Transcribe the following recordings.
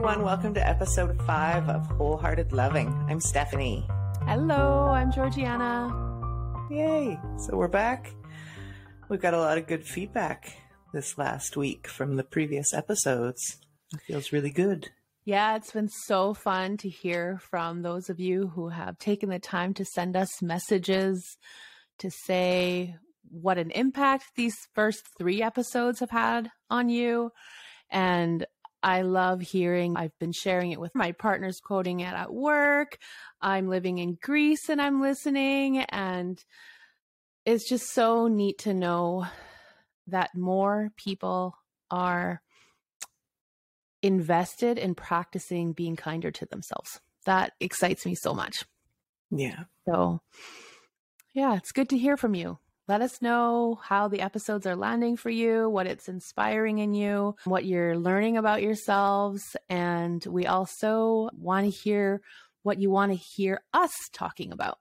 everyone. Welcome to episode five of Wholehearted Loving. I'm Stephanie. Hello, I'm Georgianna. Yay. So we're back. We've got a lot of good feedback this last week from the previous episodes. It feels really good. Yeah, it's been so fun to hear from those of you who have taken the time to send us messages to say what an impact these first three episodes have had on you. And I love hearing, I've been sharing it with my partners, quoting it at work. I'm living in Greece and I'm listening. And it's just so neat to know that more people are invested in practicing being kinder to themselves. That excites me so much. Yeah. So, yeah, it's good to hear from you. Let us know how the episodes are landing for you, what it's inspiring in you, what you're learning about yourselves. And we also want to hear what you want to hear us talking about.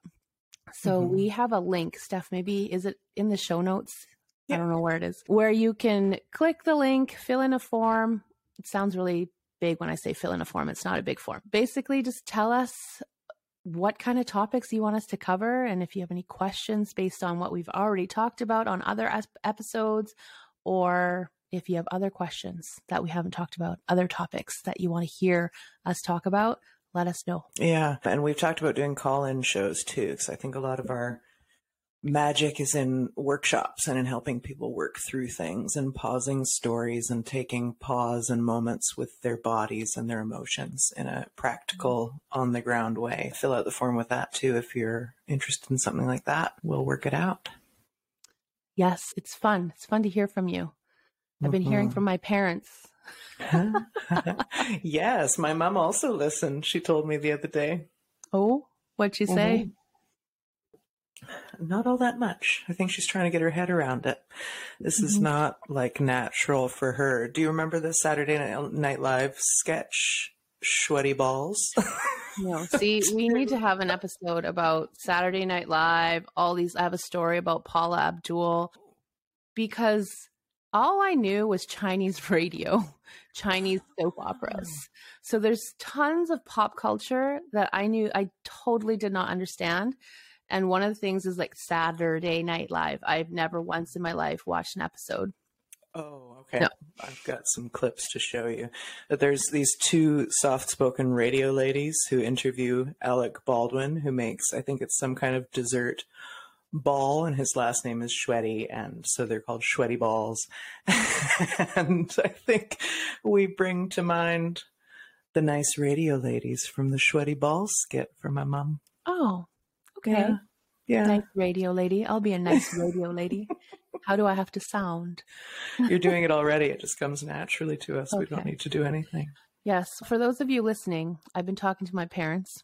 So mm-hmm. we have a link, Steph, maybe is it in the show notes? Yeah. I don't know where it is, where you can click the link, fill in a form. It sounds really big when I say fill in a form. It's not a big form. Basically, just tell us what kind of topics you want us to cover and if you have any questions based on what we've already talked about on other episodes or if you have other questions that we haven't talked about, other topics that you want to hear us talk about, let us know. Yeah. And we've talked about doing call in shows too, because I think a lot of our magic is in workshops and in helping people work through things and pausing stories and taking pause and moments with their bodies and their emotions in a practical on the ground way. Fill out the form with that too if you're interested in something like that. We'll work it out. Yes, it's fun. It's fun to hear from you. I've been mm-hmm. hearing from my parents. yes, my mom also listened. She told me the other day. Oh, what'd she say? Mm-hmm. Not all that much. I think she's trying to get her head around it. This mm-hmm. is not like natural for her. Do you remember the Saturday Night Live sketch, Sweaty Balls? no. See, we need to have an episode about Saturday Night Live, all these. I have a story about Paula Abdul because all I knew was Chinese radio, Chinese soap operas. So there's tons of pop culture that I knew I totally did not understand. And one of the things is like Saturday Night Live. I've never once in my life watched an episode. Oh, okay. No. I've got some clips to show you. There's these two soft spoken radio ladies who interview Alec Baldwin, who makes, I think it's some kind of dessert ball, and his last name is Schweddy, and so they're called Schweddy Balls. and I think we bring to mind the nice radio ladies from the Schweddy Balls skit for my mom. Oh, Okay. Yeah. yeah. Nice radio lady. I'll be a nice radio lady. How do I have to sound? You're doing it already. It just comes naturally to us. Okay. We don't need to do anything. Yes. For those of you listening, I've been talking to my parents.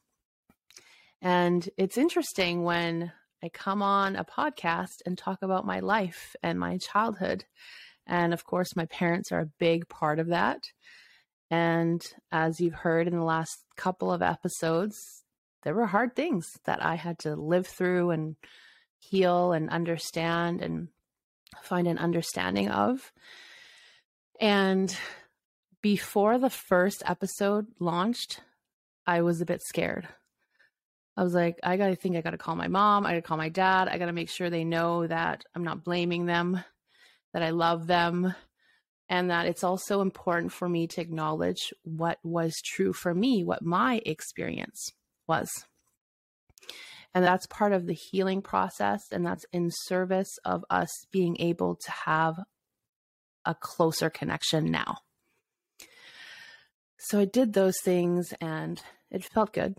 And it's interesting when I come on a podcast and talk about my life and my childhood. And of course, my parents are a big part of that. And as you've heard in the last couple of episodes, there were hard things that I had to live through and heal and understand and find an understanding of. And before the first episode launched, I was a bit scared. I was like, I got to think I got to call my mom. I got to call my dad. I got to make sure they know that I'm not blaming them, that I love them, and that it's also important for me to acknowledge what was true for me, what my experience was. And that's part of the healing process. And that's in service of us being able to have a closer connection now. So I did those things and it felt good.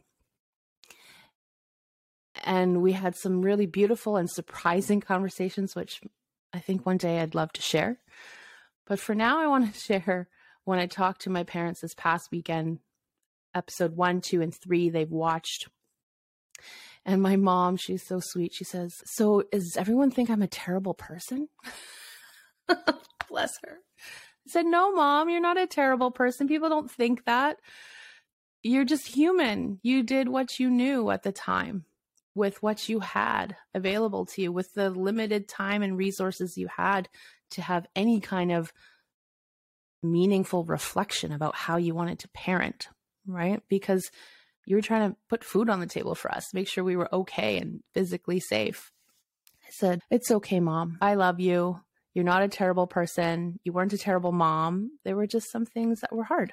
And we had some really beautiful and surprising conversations, which I think one day I'd love to share. But for now, I want to share when I talked to my parents this past weekend episode one, two, and three they've watched. And my mom, she's so sweet. She says, So, does everyone think I'm a terrible person? Bless her. I said, No, mom, you're not a terrible person. People don't think that. You're just human. You did what you knew at the time with what you had available to you, with the limited time and resources you had to have any kind of meaningful reflection about how you wanted to parent, right? Because you were trying to put food on the table for us, make sure we were okay and physically safe. I said, It's okay, mom. I love you. You're not a terrible person. You weren't a terrible mom. There were just some things that were hard.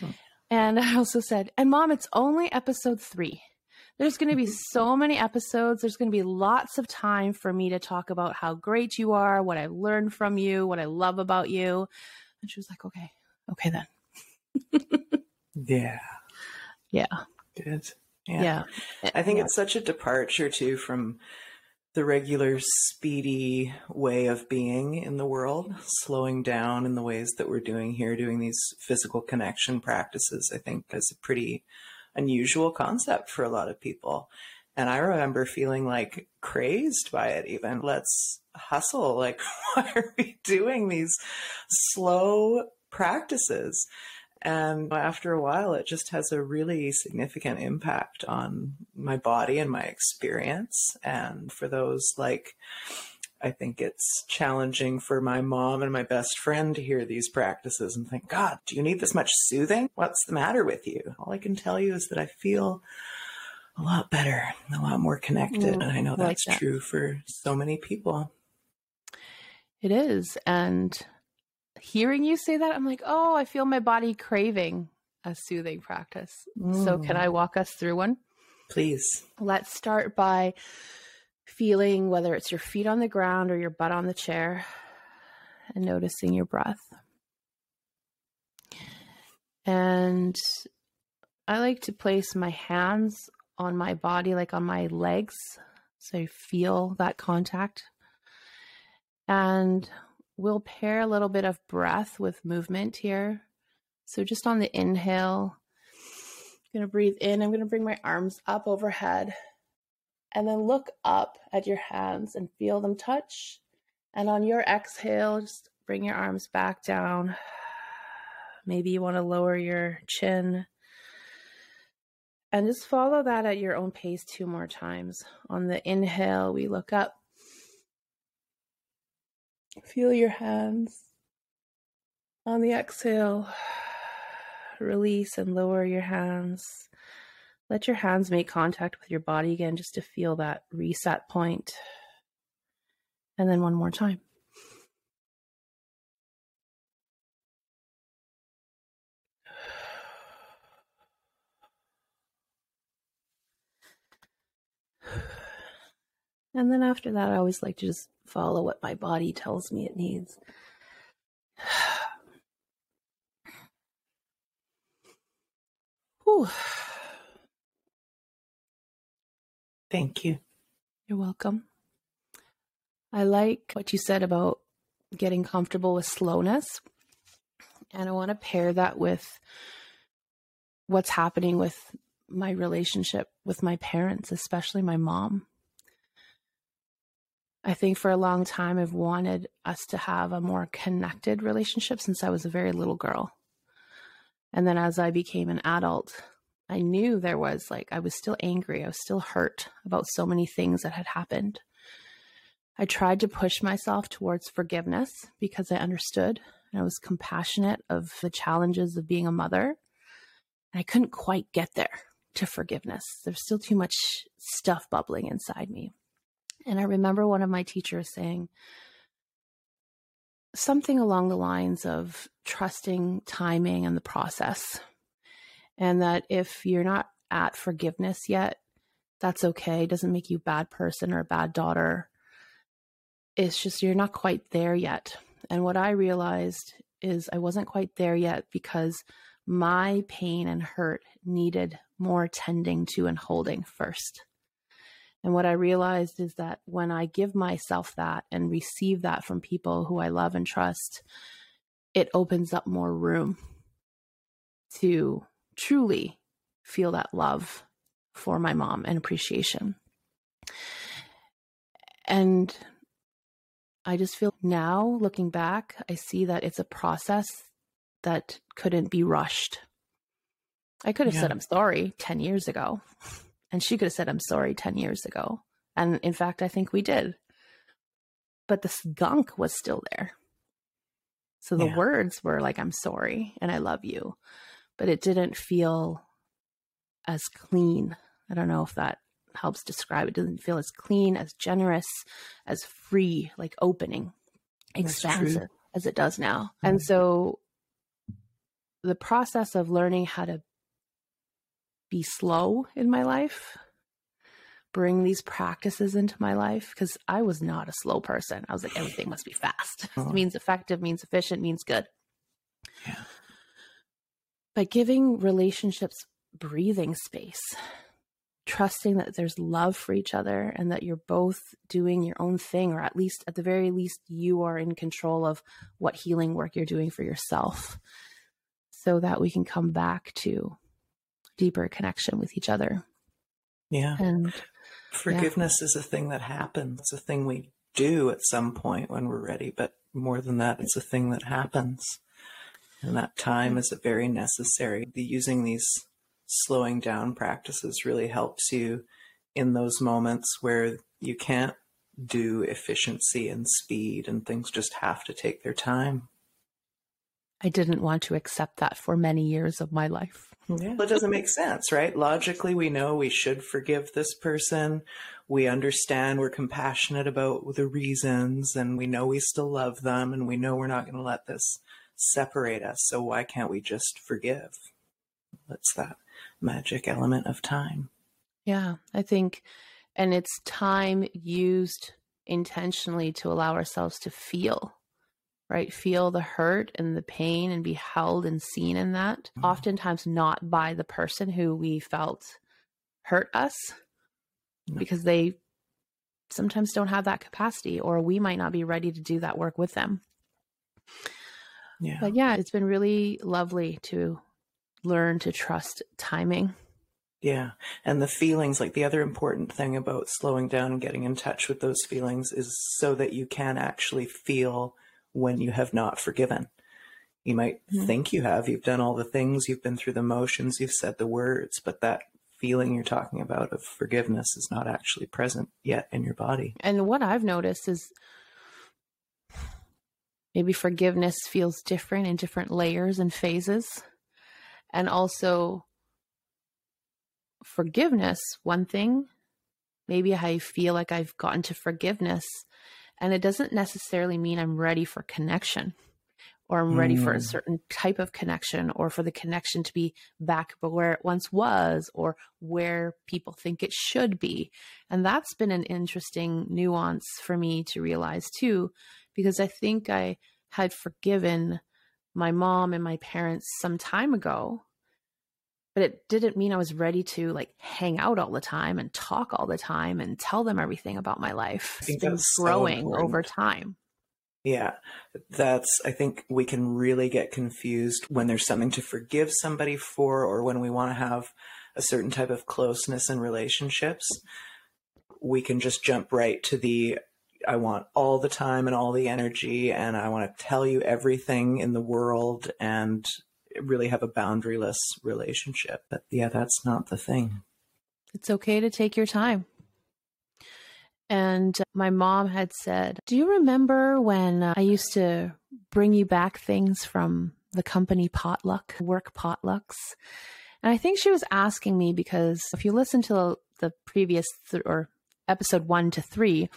Hmm. And I also said, And mom, it's only episode three. There's going to be so many episodes. There's going to be lots of time for me to talk about how great you are, what I learned from you, what I love about you. And she was like, okay, okay then. yeah. Yeah. Good. Yeah. yeah. I think yeah. it's such a departure too from the regular speedy way of being in the world, slowing down in the ways that we're doing here, doing these physical connection practices, I think is a pretty unusual concept for a lot of people. And I remember feeling like crazed by it even. Let's hustle. Like, why are we doing these slow practices? And after a while, it just has a really significant impact on my body and my experience. And for those like, I think it's challenging for my mom and my best friend to hear these practices and think, God, do you need this much soothing? What's the matter with you? All I can tell you is that I feel a lot better, a lot more connected. Mm, and I know that's like that. true for so many people. It is. And hearing you say that, I'm like, oh, I feel my body craving a soothing practice. Mm. So, can I mm. walk us through one? Please. Let's start by feeling whether it's your feet on the ground or your butt on the chair and noticing your breath. And I like to place my hands on my body, like on my legs, so I feel that contact. And we'll pair a little bit of breath with movement here. So just on the inhale, I'm going to breathe in. I'm going to bring my arms up overhead and then look up at your hands and feel them touch. And on your exhale, just bring your arms back down. Maybe you want to lower your chin. And just follow that at your own pace two more times. On the inhale, we look up. Feel your hands. On the exhale, release and lower your hands. Let your hands make contact with your body again just to feel that reset point. And then one more time. And then after that, I always like to just follow what my body tells me it needs. Whew. Thank you. You're welcome. I like what you said about getting comfortable with slowness. And I want to pair that with what's happening with my relationship with my parents, especially my mom. I think for a long time, I've wanted us to have a more connected relationship since I was a very little girl. And then as I became an adult, I knew there was like, I was still angry. I was still hurt about so many things that had happened. I tried to push myself towards forgiveness because I understood and I was compassionate of the challenges of being a mother. And I couldn't quite get there to forgiveness. There's still too much stuff bubbling inside me. And I remember one of my teachers saying something along the lines of trusting timing and the process and that if you're not at forgiveness yet, that's okay. It doesn't make you a bad person or a bad daughter. It's just you're not quite there yet. And what I realized is I wasn't quite there yet because my pain and hurt needed more tending to and holding first. And what I realized is that when I give myself that and receive that from people who I love and trust, it opens up more room to truly feel that love for my mom and appreciation. And I just feel now, looking back, I see that it's a process that couldn't be rushed. I could have yeah. said, I'm sorry 10 years ago. And she could have said, I'm sorry 10 years ago. And in fact, I think we did. But the gunk was still there. So the Yeah. words were like, I'm sorry and I love you, but it didn't feel as clean. I don't know if that helps describe it. Doesn't feel as clean, as generous, as free, like opening, expansive as it does now. And mm. so the process of learning how to be slow in my life, bring these practices into my life, because I was not a slow person. I was like, everything must be fast. Oh. it means effective, means efficient, means good. Yeah. But giving relationships breathing space, trusting that there's love for each other and that you're both doing your own thing, or at least, at the very least, you are in control of what healing work you're doing for yourself so that we can come back to deeper connection with each other. Yeah. And Forgiveness is a thing that happens. It's a thing we do at some point when we're ready, but more than that, it's a thing that happens. And that time is very necessary. The using these slowing down practices really helps you in those moments where you can't do efficiency and speed and things just have to take their time. I didn't want to accept that for many years of my life. Yeah. It doesn't make sense, right? Logically, we know we should forgive this person. We understand we're compassionate about the reasons and we know we still love them and we know we're not going to let this separate us. So why can't we just forgive? It's that magic element of time. Yeah, I think, and it's time used intentionally to allow ourselves to feel, right? Feel the hurt and the pain and be held and seen in that. Mhm. Oftentimes, not by the person who we felt hurt us, because they sometimes don't have that capacity, or we might not be ready to do that work with them. Yeah. But yeah, it's been really lovely to learn to trust timing. Yeah. And the feelings, like the other important thing about slowing down and getting in touch with those feelings is so that you can actually feel when you have not forgiven. You might Mhm. think you have, you've done all the things, you've been through the motions, you've said the words, but that feeling you're talking about of forgiveness is not actually present yet in your body. And what I've noticed is maybe forgiveness feels different in different layers and phases. And also, forgiveness, one thing, maybe I feel like I've gotten to forgiveness, and it doesn't necessarily mean I'm ready for connection or I'm ready for a Mm. certain type of connection or for the connection to be back where it once was or where people think it should be. And that's been an interesting nuance for me to realize too, because I think I had forgiven my mom and my parents some time ago, but it didn't mean I was ready to like hang out all the time and talk all the time and tell them everything about my life. I think It's been that's so growing important. over time. Yeah, that's, I think we can really get confused when there's something to forgive somebody for or when we want to have a certain type of closeness in relationships. We can just jump right to the I want all the time and all the energy, and I want to tell you everything in the world and really have a boundaryless relationship. But yeah, that's not the thing. It's okay to take your time. And my mom had said, Do you remember when uh, I used to bring you back things from the company potluck, work potlucks? And I think she was asking me because if you listen to the previous th- or episode one to three,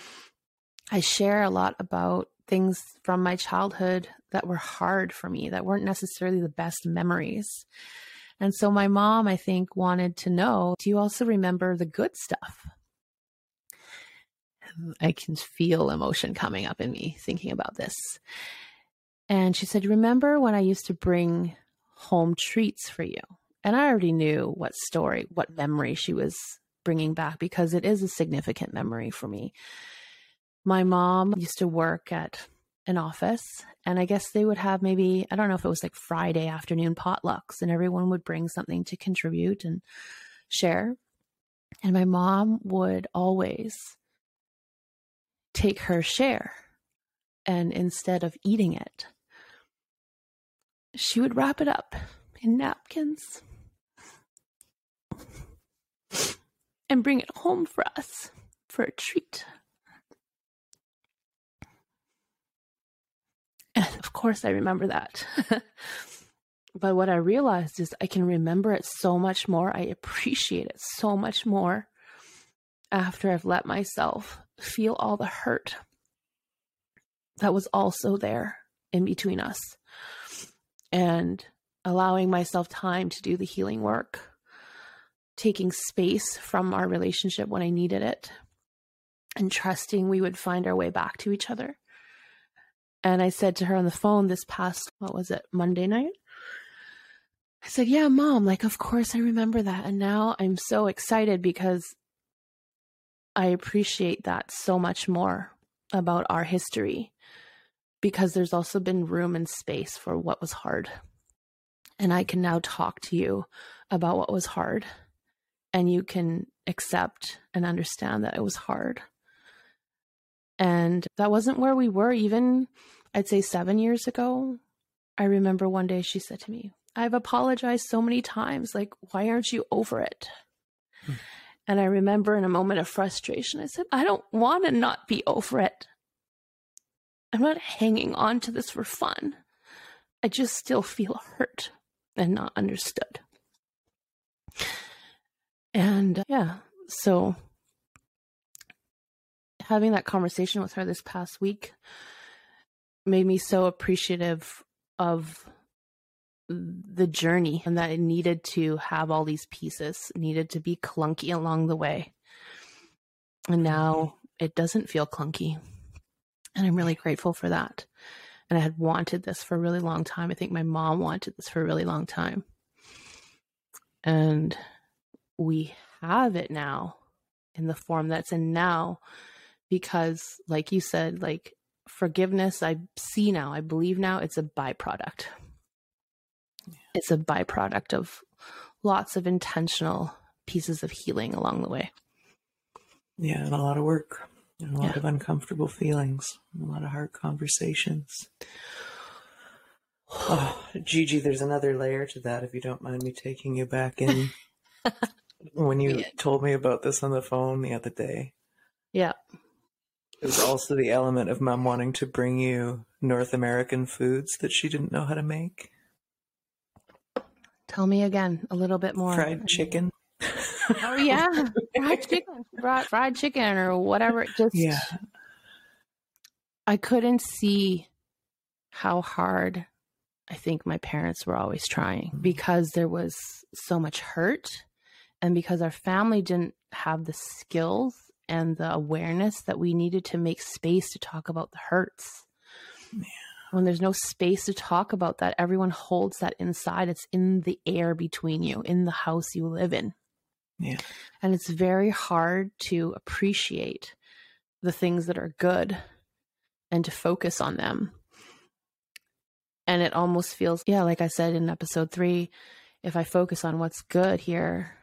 I share a lot about things from my childhood that were hard for me, that weren't necessarily the best memories. And so my mom, I think, wanted to know do you also remember the good stuff? I can feel emotion coming up in me thinking about this. And she said, Remember when I used to bring home treats for you? And I already knew what story, what memory she was bringing back because it is a significant memory for me. My mom used to work at an office, and I guess they would have maybe, I don't know if it was like Friday afternoon potlucks, and everyone would bring something to contribute and share. And my mom would always take her share. And instead of eating it, she would wrap it up in napkins and bring it home for us for a treat. And of course I remember that. but what I realized is I can remember it so much more. I appreciate it so much more after I've let myself feel all the hurt that was also there in between us and allowing myself time to do the healing work, taking space from our relationship when I needed it, and trusting we would find our way back to each other. And I said to her on the phone this past, what was it, Monday night? I said, Yeah, mom, like, of course I remember that. And now I'm so excited because I appreciate that so much more about our history because there's also been room and space for what was hard. And I can now talk to you about what was hard, and you can accept and understand that it was hard. And that wasn't where we were even, I'd say, seven years ago. I remember one day she said to me, I've apologized so many times. Like, why aren't you over it? Hmm. And I remember in a moment of frustration, I said, I don't want to not be over it. I'm not hanging on to this for fun. I just still feel hurt and not understood. And uh, yeah, so having that conversation with her this past week made me so appreciative of the journey and that it needed to have all these pieces, needed to be clunky along the way. And now mm-hmm. it doesn't feel clunky. And I'm really grateful for that. And I had wanted this for a really long time. I think my mom wanted this for a really long time. And we have it now in the form that's in now because like you said like forgiveness i see now i believe now it's a byproduct it's a byproduct of lots of intentional pieces of healing along the way yeah and a lot of work and a lot yeah. of uncomfortable feelings, a lot of hard conversations. Oh, Gigi, there's another layer to that if you don't mind me taking you back in. when you yeah. told me about this on the phone the other day. It was also the element of mom wanting to bring you North American foods that she didn't know how to make. Tell me again a little bit more. Fried chicken oh yeah, fried chicken, fried, fried chicken, or whatever. Just yeah. I couldn't see how hard I think my parents were always trying mm-hmm. because there was so much hurt, and because our family didn't have the skills and the awareness that we needed to make space to talk about the hurts. Yeah. When there's no space to talk about that, everyone holds that inside. It's in the air between you, in the house you live in. Yeah. And it's very hard to appreciate the things that are good and to focus on them. And it almost feels, yeah, like I said in episode three, if I focus on what's good here,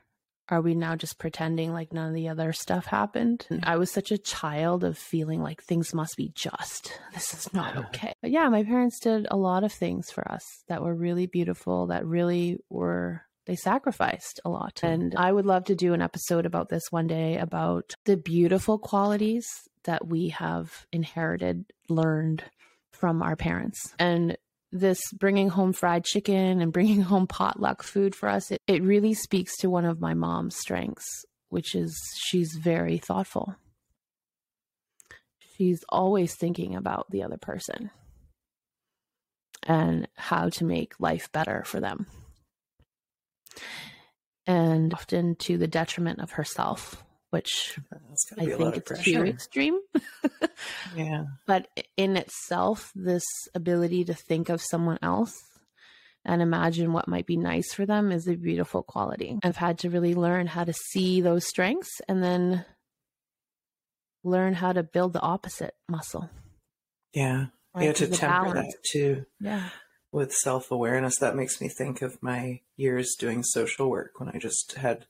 are we now just pretending like none of the other stuff happened? And I was such a child of feeling like things must be just. This is not okay. But yeah, my parents did a lot of things for us that were really beautiful, that really were they sacrificed a lot. And I would love to do an episode about this one day about the beautiful qualities that we have inherited, learned from our parents. And this bringing home fried chicken and bringing home potluck food for us, it, it really speaks to one of my mom's strengths, which is she's very thoughtful. She's always thinking about the other person and how to make life better for them and often to the detriment of herself, which I think it's too extreme. yeah. But in itself, this ability to think of someone else and imagine what might be nice for them is a beautiful quality. I've had to really learn how to see those strengths and then learn how to build the opposite muscle. Yeah. Right? Yeah, to temper balance. that too. Yeah with self awareness, that makes me think of my years doing social work when I just had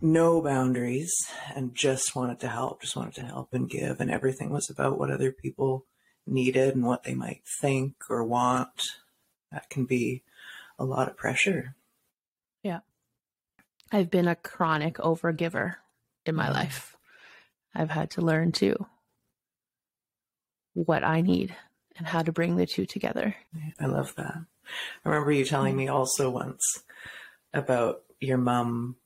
no boundaries and just wanted to help, just wanted to help and give. And everything was about what other people needed and what they might think or want. That can be a lot of pressure. Yeah. I've been a chronic overgiver in my mm-hmm. life. I've had to learn too what I need and how to bring the two together. I love that. I remember you telling me also once about your mom.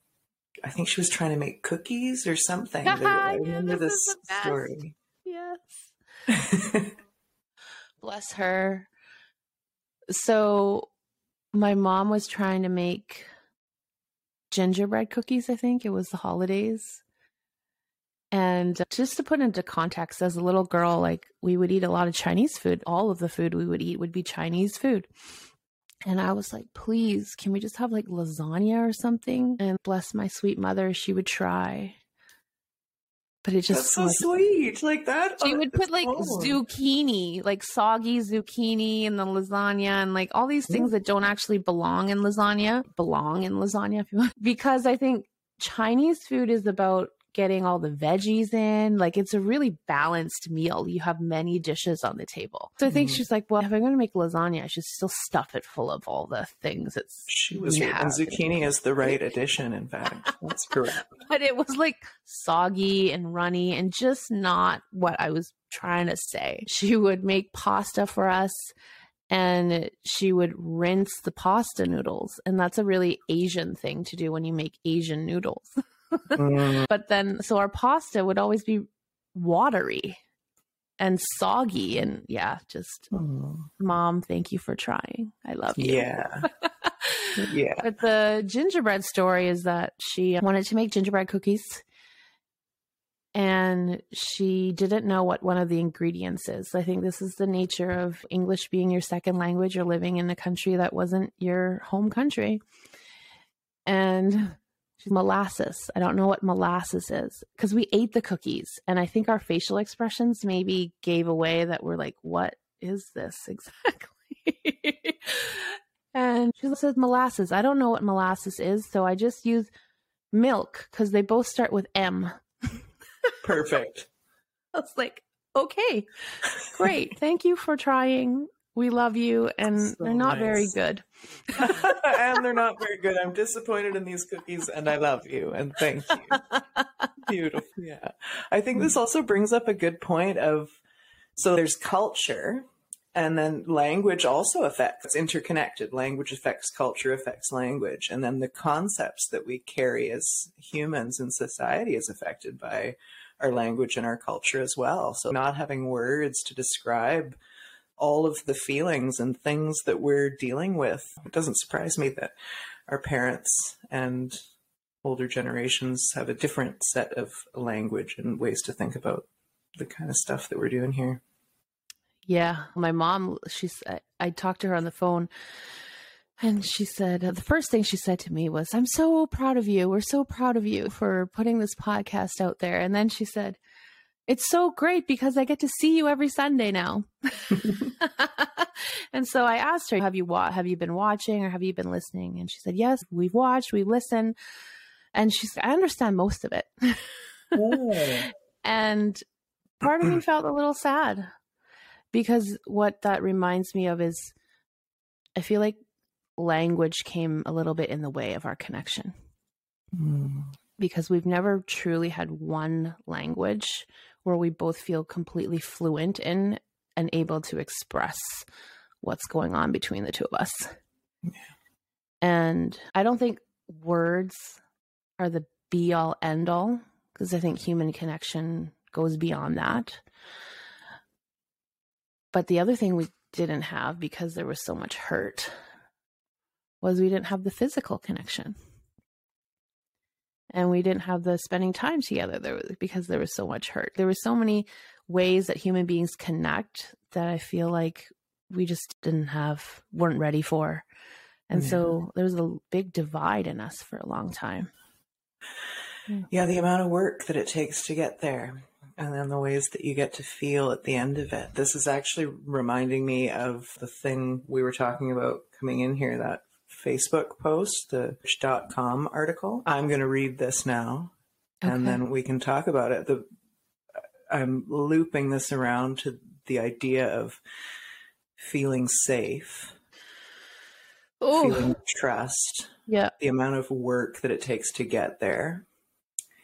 I think she was trying to make cookies or something. I remember yeah, this, this story. Yes. Bless her. So, my mom was trying to make gingerbread cookies, I think. It was the holidays. And uh, just to put into context, as a little girl, like we would eat a lot of Chinese food. All of the food we would eat would be Chinese food. And I was like, please, can we just have like lasagna or something? And bless my sweet mother, she would try. But it just That's so like, sweet. Like that. She would put like cool. zucchini, like soggy zucchini in the lasagna and like all these things mm. that don't actually belong in lasagna, belong in lasagna if you want. Because I think Chinese food is about getting all the veggies in. Like it's a really balanced meal. You have many dishes on the table. So I think mm. she's like, well, if I'm going to make lasagna, I should still stuff it full of all the things it's. She was right. And zucchini is the right addition, in fact. That's correct. but it was like soggy and runny and just not what I was trying to say. She would make pasta for us and she would rinse the pasta noodles. And that's a really Asian thing to do when you make Asian noodles. mm. But then, so our pasta would always be watery and soggy. And yeah, just mm. mom, thank you for trying. I love you. Yeah. yeah. But the gingerbread story is that she wanted to make gingerbread cookies and she didn't know what one of the ingredients is. I think this is the nature of English being your second language. You're living in a country that wasn't your home country. And molasses. I don't know what molasses is because we ate the cookies and I think our facial expressions maybe gave away that we're like, what is this exactly? and she said molasses. I don't know what molasses is, so I just use milk because they both start with M. Perfect. I was like, okay, great. Thank you for trying we love you, and so they're not nice. very good. and they're not very good. I'm disappointed in these cookies, and I love you, and thank you. Beautiful. Yeah. I think this also brings up a good point of so there's culture, and then language also affects, it's interconnected. Language affects culture, affects language. And then the concepts that we carry as humans in society is affected by our language and our culture as well. So not having words to describe all of the feelings and things that we're dealing with. It doesn't surprise me that our parents and older generations have a different set of language and ways to think about the kind of stuff that we're doing here. Yeah, my mom, she's I talked to her on the phone and she said the first thing she said to me was, "I'm so proud of you. We're so proud of you for putting this podcast out there." And then she said, it's so great because I get to see you every Sunday now. and so I asked her, "Have you wa- have you been watching or have you been listening?" And she said, "Yes, we've watched, we listen." And she said, "I understand most of it." And part of me felt a little sad because what that reminds me of is I feel like language came a little bit in the way of our connection. Mm. Because we've never truly had one language where we both feel completely fluent in and able to express what's going on between the two of us. Yeah. And I don't think words are the be all end all because I think human connection goes beyond that. But the other thing we didn't have because there was so much hurt was we didn't have the physical connection and we didn't have the spending time together there was, because there was so much hurt. There were so many ways that human beings connect that I feel like we just didn't have, weren't ready for. And yeah. so there was a big divide in us for a long time. Yeah, the amount of work that it takes to get there and then the ways that you get to feel at the end of it. This is actually reminding me of the thing we were talking about coming in here that Facebook post, the com article. I'm going to read this now okay. and then we can talk about it. The, I'm looping this around to the idea of feeling safe, Ooh. feeling trust, yeah, the amount of work that it takes to get there.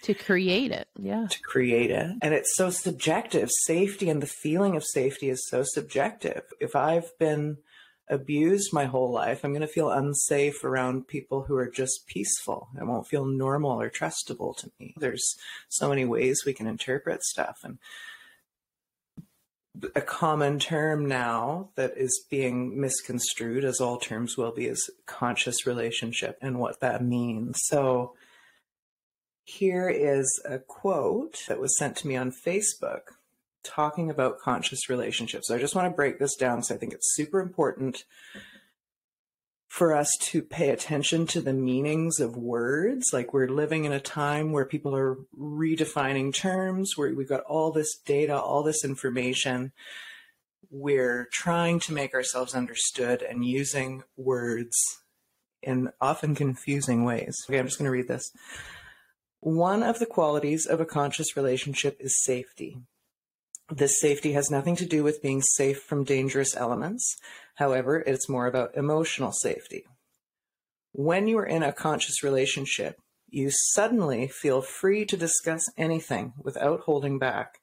To create it, yeah. To create it. And it's so subjective. Safety and the feeling of safety is so subjective. If I've been abused my whole life, I'm going to feel unsafe around people who are just peaceful. It won't feel normal or trustable to me. There's so many ways we can interpret stuff. And a common term now that is being misconstrued, as all terms will be, is conscious relationship and what that means. So here is a quote that was sent to me on Facebook talking about conscious relationships. So I just want to break this down because I think it's super important for us to pay attention to the meanings of words. Like we're living in a time where people are redefining terms, where we've got all this data, all this information. We're trying to make ourselves understood and using words in often confusing ways. Okay, I'm just going to read this. One of the qualities of a conscious relationship is safety. This safety has nothing to do with being safe from dangerous elements. However, it's more about emotional safety. When you are in a conscious relationship, you suddenly feel free to discuss anything without holding back.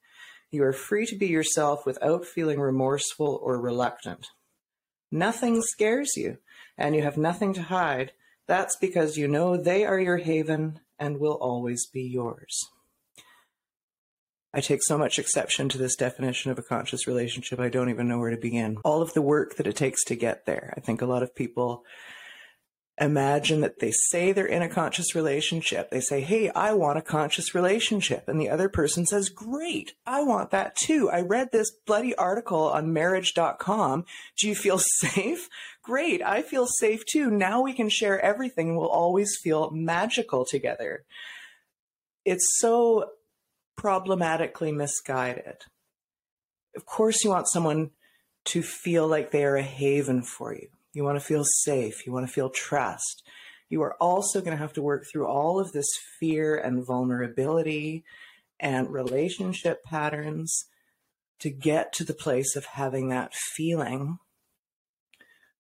You are free to be yourself without feeling remorseful or reluctant. Nothing scares you, and you have nothing to hide. That's because you know they are your haven and will always be yours. I take so much exception to this definition of a conscious relationship, I don't even know where to begin. All of the work that it takes to get there. I think a lot of people imagine that they say they're in a conscious relationship. They say, Hey, I want a conscious relationship. And the other person says, Great, I want that too. I read this bloody article on marriage.com. Do you feel safe? Great, I feel safe too. Now we can share everything. We'll always feel magical together. It's so problematically misguided. Of course, you want someone to feel like they are a haven for you. You want to feel safe. You want to feel trust. You are also going to have to work through all of this fear and vulnerability and relationship patterns to get to the place of having that feeling,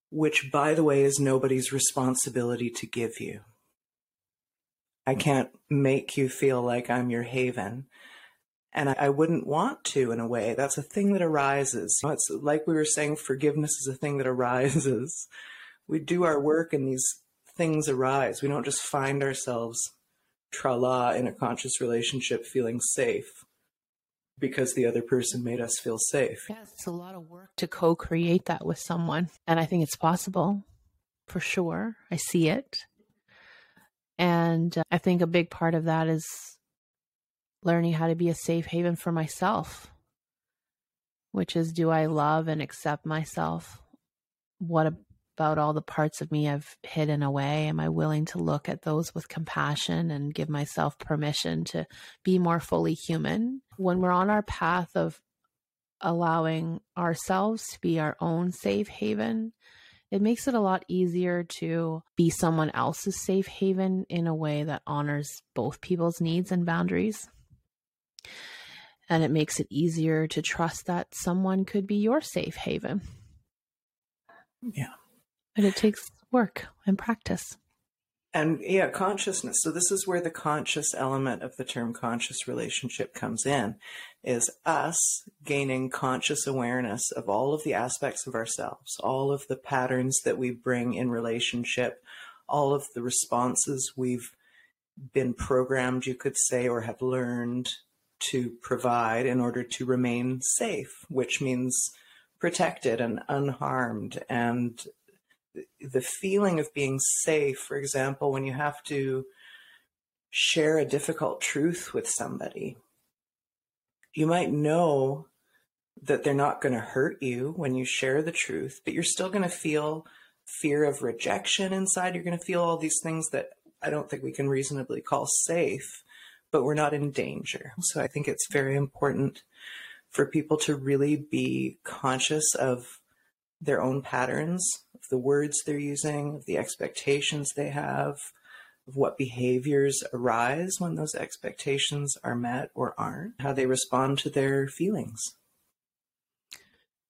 which, by the way, is nobody's responsibility to give you. I can't make you feel like I'm your haven. And I, wouldn't want to in a way. That's a thing that arises. It's like we were saying, forgiveness is a thing that arises. We do our work and these things arise. We don't just find ourselves tra la in a conscious relationship feeling safe because the other person made us feel safe. Yes, it's a lot of work to co create that with someone. And I think it's possible for sure. I see it. And uh, I think a big part of that is learning how to be a safe haven for myself, which is do I love and accept myself? What about all the parts of me I've hidden away? Am I willing to look at those with compassion and give myself permission to be more fully human? When we're on our path of allowing ourselves to be our own safe haven, it makes it a lot easier to be someone else's safe haven in a way that honors both people's needs and boundaries. And it makes it easier to trust that someone could be your safe haven. Yeah. But it takes work and practice. And yeah, consciousness. So this is where the conscious element of the term conscious relationship comes in is us gaining conscious awareness of all of the aspects of ourselves, all of the patterns that we bring in relationship, all of the responses we've been programmed, you could say, or have learned to provide in order to remain safe, which means protected and unharmed. And the feeling of being safe, for example, when you have to share a difficult truth with somebody, you might know that they're not going to hurt you when you share the truth, but you're still going to feel fear of rejection inside. You're going to feel all these things that I don't think we can reasonably call safe but we're not in danger. So I think it's very important for people to really be conscious of their own patterns, the words they're using, of the expectations they have, of what behaviors arise when those expectations are met or aren't, how they respond to their feelings.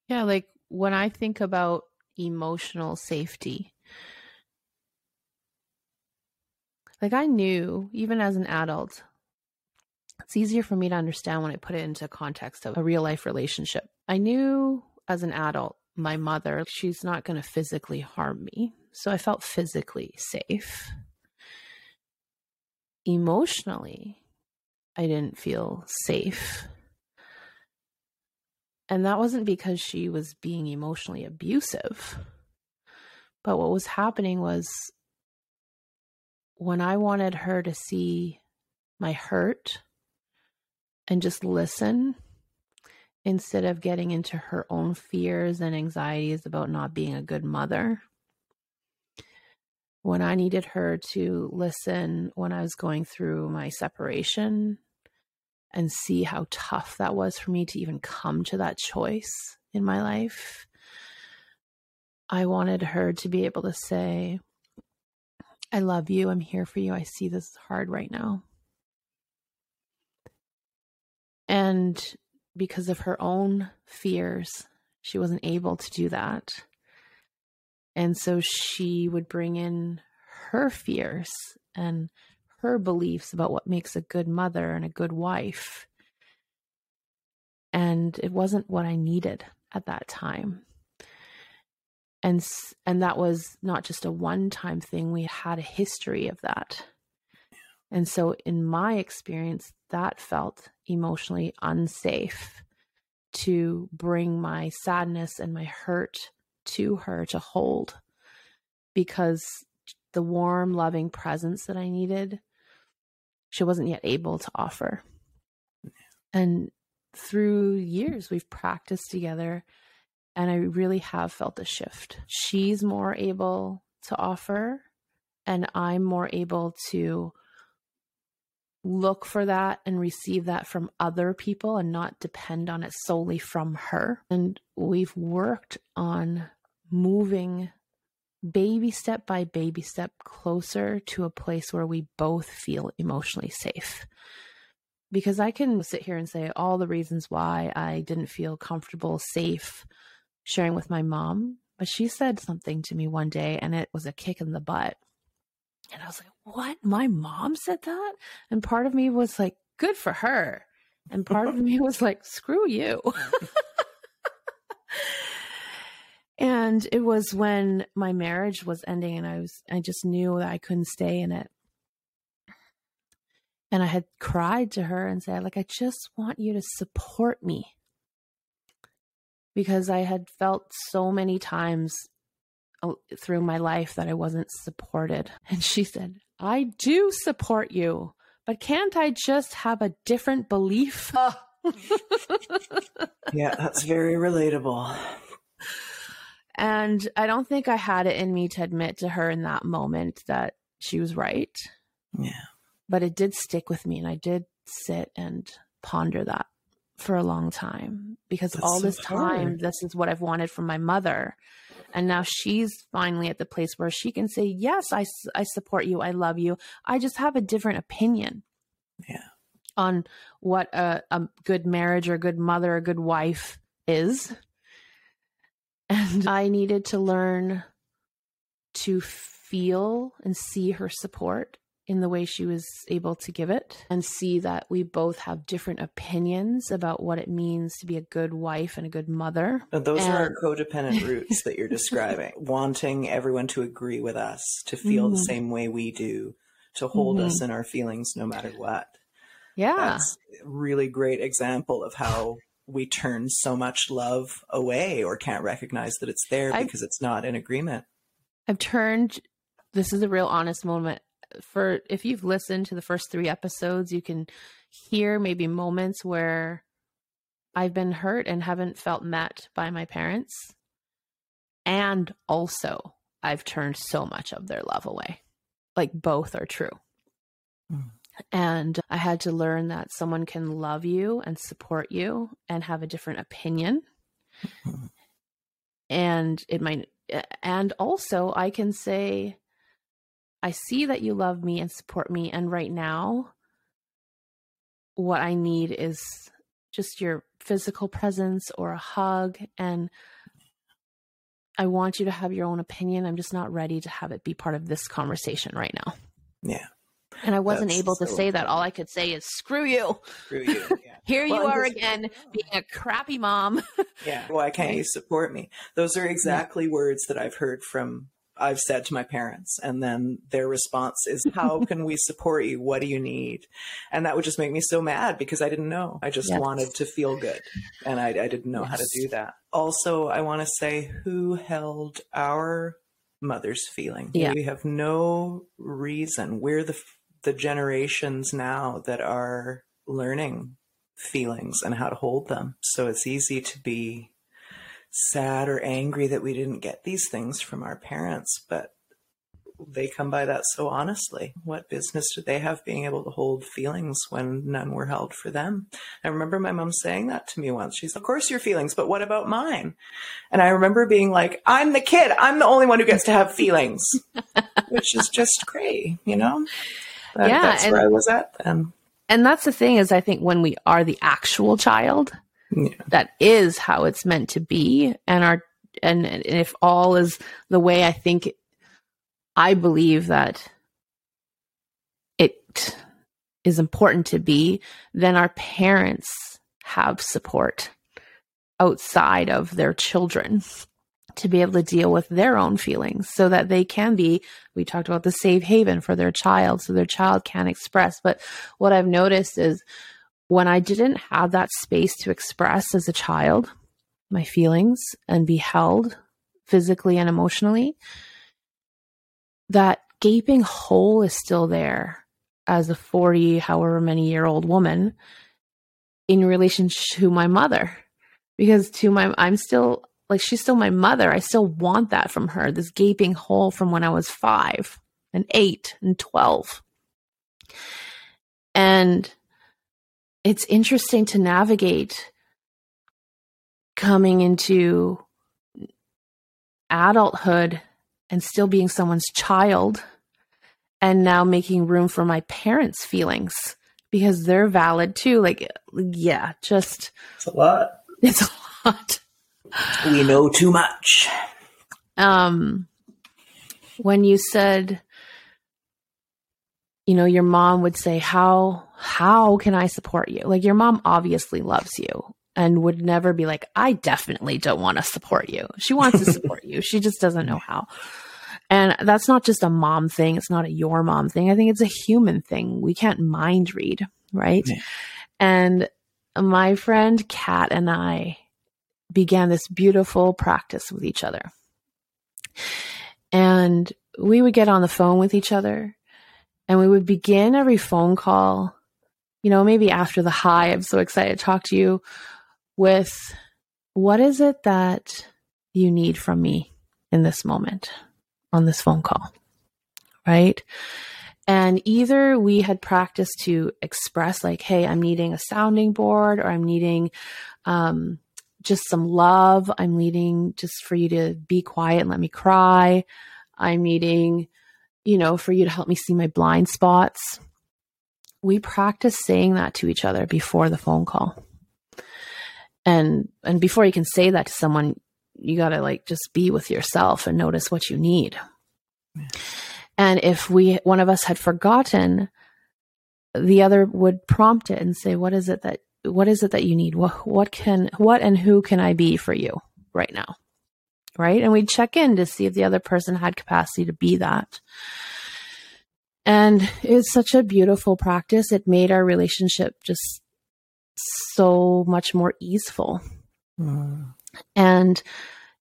Yeah, like when I think about emotional safety, like I knew even as an adult it's easier for me to understand when I put it into context of a real life relationship. I knew as an adult, my mother, she's not going to physically harm me. So I felt physically safe. Emotionally, I didn't feel safe. And that wasn't because she was being emotionally abusive. But what was happening was when I wanted her to see my hurt and just listen instead of getting into her own fears and anxieties about not being a good mother. When I needed her to listen when I was going through my separation and see how tough that was for me to even come to that choice in my life, I wanted her to be able to say, I love you. I'm here for you. I see this hard right now. And because of her own fears, she wasn't able to do that. And so she would bring in her fears and her beliefs about what makes a good mother and a good wife. And it wasn't what I needed at that time. And and that was not just a one-time thing. We had a history of that. And so in my experience, that felt emotionally unsafe to bring my sadness and my hurt to her to hold because the warm, loving presence that I needed, she wasn't yet able to offer. And through years, we've practiced together, and I really have felt a shift. She's more able to offer, and I'm more able to look for that and receive that from other people and not depend on it solely from her. And we've worked on moving baby step by baby step closer to a place where we both feel emotionally safe. Because I can sit here and say all the reasons why I didn't feel comfortable, safe sharing with my mom. But she said something to me one day and it was a kick in the butt. And I was like, what? My mom said that? And part of me was like, good for her. And part of me was like, screw you. and it was when my marriage was ending and I was, I just knew that I couldn't stay in it. And I had cried to her and said, like, I just want you to support me. Because I had felt so many times through my life that I wasn't supported. And she said, I do support you, but can't I just have a different belief? Oh. yeah, that's very relatable. And I don't think I had it in me to admit to her in that moment that she was right. Yeah. But it did stick with me, and I did sit and ponder that for a long time because That's all this so time, this is what I've wanted from my mother. And now she's finally at the place where she can say, Yes, I, I support you. I love you. I just have a different opinion. Yeah. On what a, a good marriage or a good mother, a good wife is. And I needed to learn to feel and see her support in the way she was able to give it and see that we both have different opinions about what it means to be a good wife and a good mother. And those and... are our codependent roots that you're describing, wanting everyone to agree with us, to feel mm-hmm. the same way we do, to hold mm-hmm. us in our feelings no matter what. Yeah. That's a really great example of how we turn so much love away or can't recognize that it's there because I've, it's not in agreement. I've turned this is a real honest moment for if you've listened to the first three episodes, you can hear maybe moments where I've been hurt and haven't felt met by my parents. And also, I've turned so much of their love away. Like both are true. Mm. And I had to learn that someone can love you and support you and have a different opinion. Mm-hmm. And it might, and also I can say, I see that you love me and support me. And right now, what I need is just your physical presence or a hug. And I want you to have your own opinion. I'm just not ready to have it be part of this conversation right now. Yeah. And I wasn't That's able to so say that. All I could say is "screw you." Screw you. Yeah. Here well, you are again, being a crappy mom. yeah. Why can't you support me? Those are exactly yeah. words that I've heard from I've said to my parents. And then their response is, How can we support you? What do you need? And that would just make me so mad because I didn't know. I just yes. wanted to feel good. And I, I didn't know yes. how to do that. Also, I want to say who held our mother's feeling. Yeah. We have no reason. We're the, the generations now that are learning feelings and how to hold them. So it's easy to be sad or angry that we didn't get these things from our parents, but they come by that so honestly. What business do they have being able to hold feelings when none were held for them? I remember my mom saying that to me once. She's, of course your feelings, but what about mine? And I remember being like, I'm the kid. I'm the only one who gets to have feelings, which is just crazy, you know? That, yeah. That's where I was at then. And that's the thing is, I think when we are the actual child, yeah. that is how it's meant to be and our and, and if all is the way i think i believe that it is important to be then our parents have support outside of their children to be able to deal with their own feelings so that they can be we talked about the safe haven for their child so their child can express but what i've noticed is when I didn't have that space to express as a child my feelings and be held physically and emotionally, that gaping hole is still there as a 40, however many year old woman in relation to my mother. Because to my, I'm still like, she's still my mother. I still want that from her, this gaping hole from when I was five and eight and 12. And it's interesting to navigate coming into adulthood and still being someone's child and now making room for my parents' feelings because they're valid too. Like, yeah, just. It's a lot. It's a lot. We know too much. Um, when you said, you know, your mom would say, how how can I support you? Like your mom obviously loves you and would never be like, I definitely don't want to support you. She wants to support you. She just doesn't know how. And that's not just a mom thing. It's not a your mom thing. I think it's a human thing. We can't mind read, right? Yeah. And my friend Kat and I began this beautiful practice with each other. And we would get on the phone with each other and we would begin every phone call you know, maybe after the high, I'm so excited to talk to you with what is it that you need from me in this moment on this phone call, right? And either we had practiced to express, like, hey, I'm needing a sounding board, or I'm needing um, just some love. I'm needing just for you to be quiet and let me cry. I'm needing, you know, for you to help me see my blind spots we practice saying that to each other before the phone call. And and before you can say that to someone, you got to like just be with yourself and notice what you need. Yeah. And if we one of us had forgotten, the other would prompt it and say, "What is it that what is it that you need? What what can what and who can I be for you right now?" Right? And we'd check in to see if the other person had capacity to be that. And it's such a beautiful practice. It made our relationship just so much more easeful. Mm. And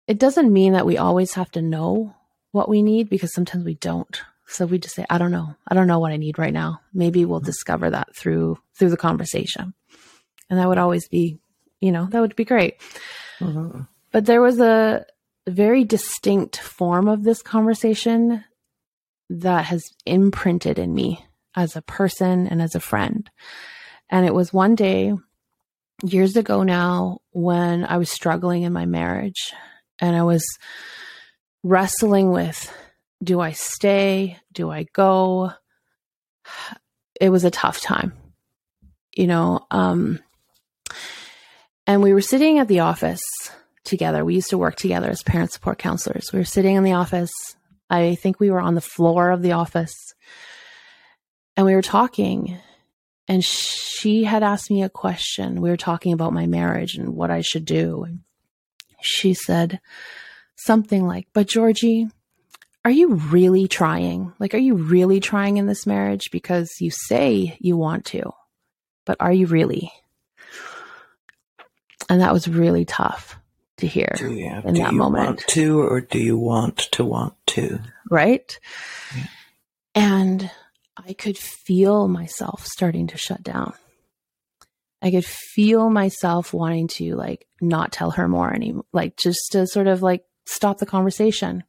it doesn't mean that we always have to know what we need because sometimes we don't. So we just say, I don't know. I don't know what I need right now. Maybe we'll mm. discover that through through the conversation. And that would always be, you know, that would be great. Mm-hmm. But there was a very distinct form of this conversation that has imprinted in me as a person and as a friend. And it was one day, years ago now, when I was struggling in my marriage and I was wrestling with do I stay? Do I go? It was a tough time, you know. Um, and we were sitting at the office together. We used to work together as parent support counselors. We were sitting in the office I think we were on the floor of the office. and we were talking and she had asked me a question. We were talking about my marriage and what I should do. And she said something like, But Georgie, are you really trying? Like, are you really trying in this marriage? Because you say you want to, but are you really? And that was really tough to hear Do you, in do that you moment. want to, or do you want to want to? right? Yeah. And I could feel myself starting to shut down. I could feel myself wanting to like not tell her more any like just to sort of like stop the conversation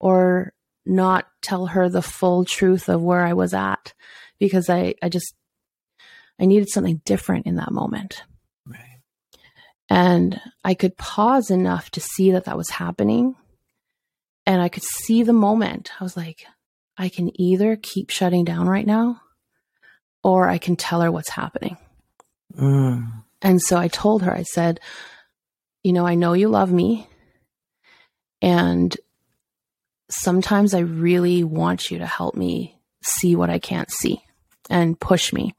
or not tell her the full truth of where I was at because I I just I needed something different in that moment. And I could pause enough to see that that was happening. And I could see the moment. I was like, I can either keep shutting down right now or I can tell her what's happening. Mm. And so I told her, I said, you know, I know you love me. And sometimes I really want you to help me see what I can't see and push me.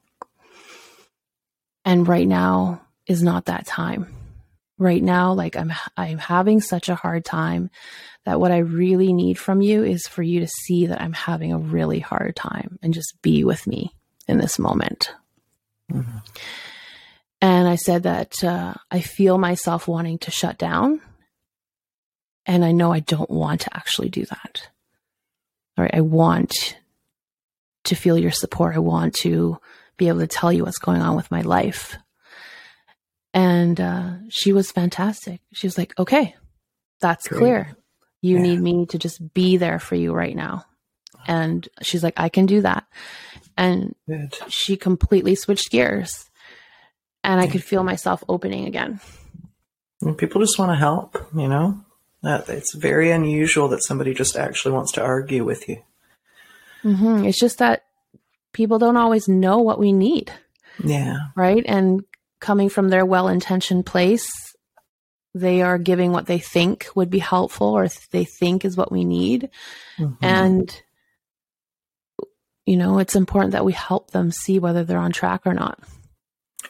And right now is not that time. Right now, like I'm I'm having such a hard time that what I really need from you is for you to see that I'm having a really hard time and just be with me in this moment. Mhm. And I said that uh, I feel myself wanting to shut down. And I know I don't want to actually do that. All right. I want to feel your support. I want to be able to tell you what's going on with my life. And uh, she was fantastic. She was like, okay, that's Great. clear. You Yeah. need me to just be there for you right now. And she's like, I can do that. And Good. she completely switched gears and I could feel myself opening again. And people just want to help, you know? That it's very unusual that somebody just actually wants to argue with you. hmm It's just that people don't always know what we need, Yeah. right? And coming from their well intentioned place, they are giving what they think would be helpful or they think is what we need. Mhm. And, you know, it's important that we help them see whether they're on track or not.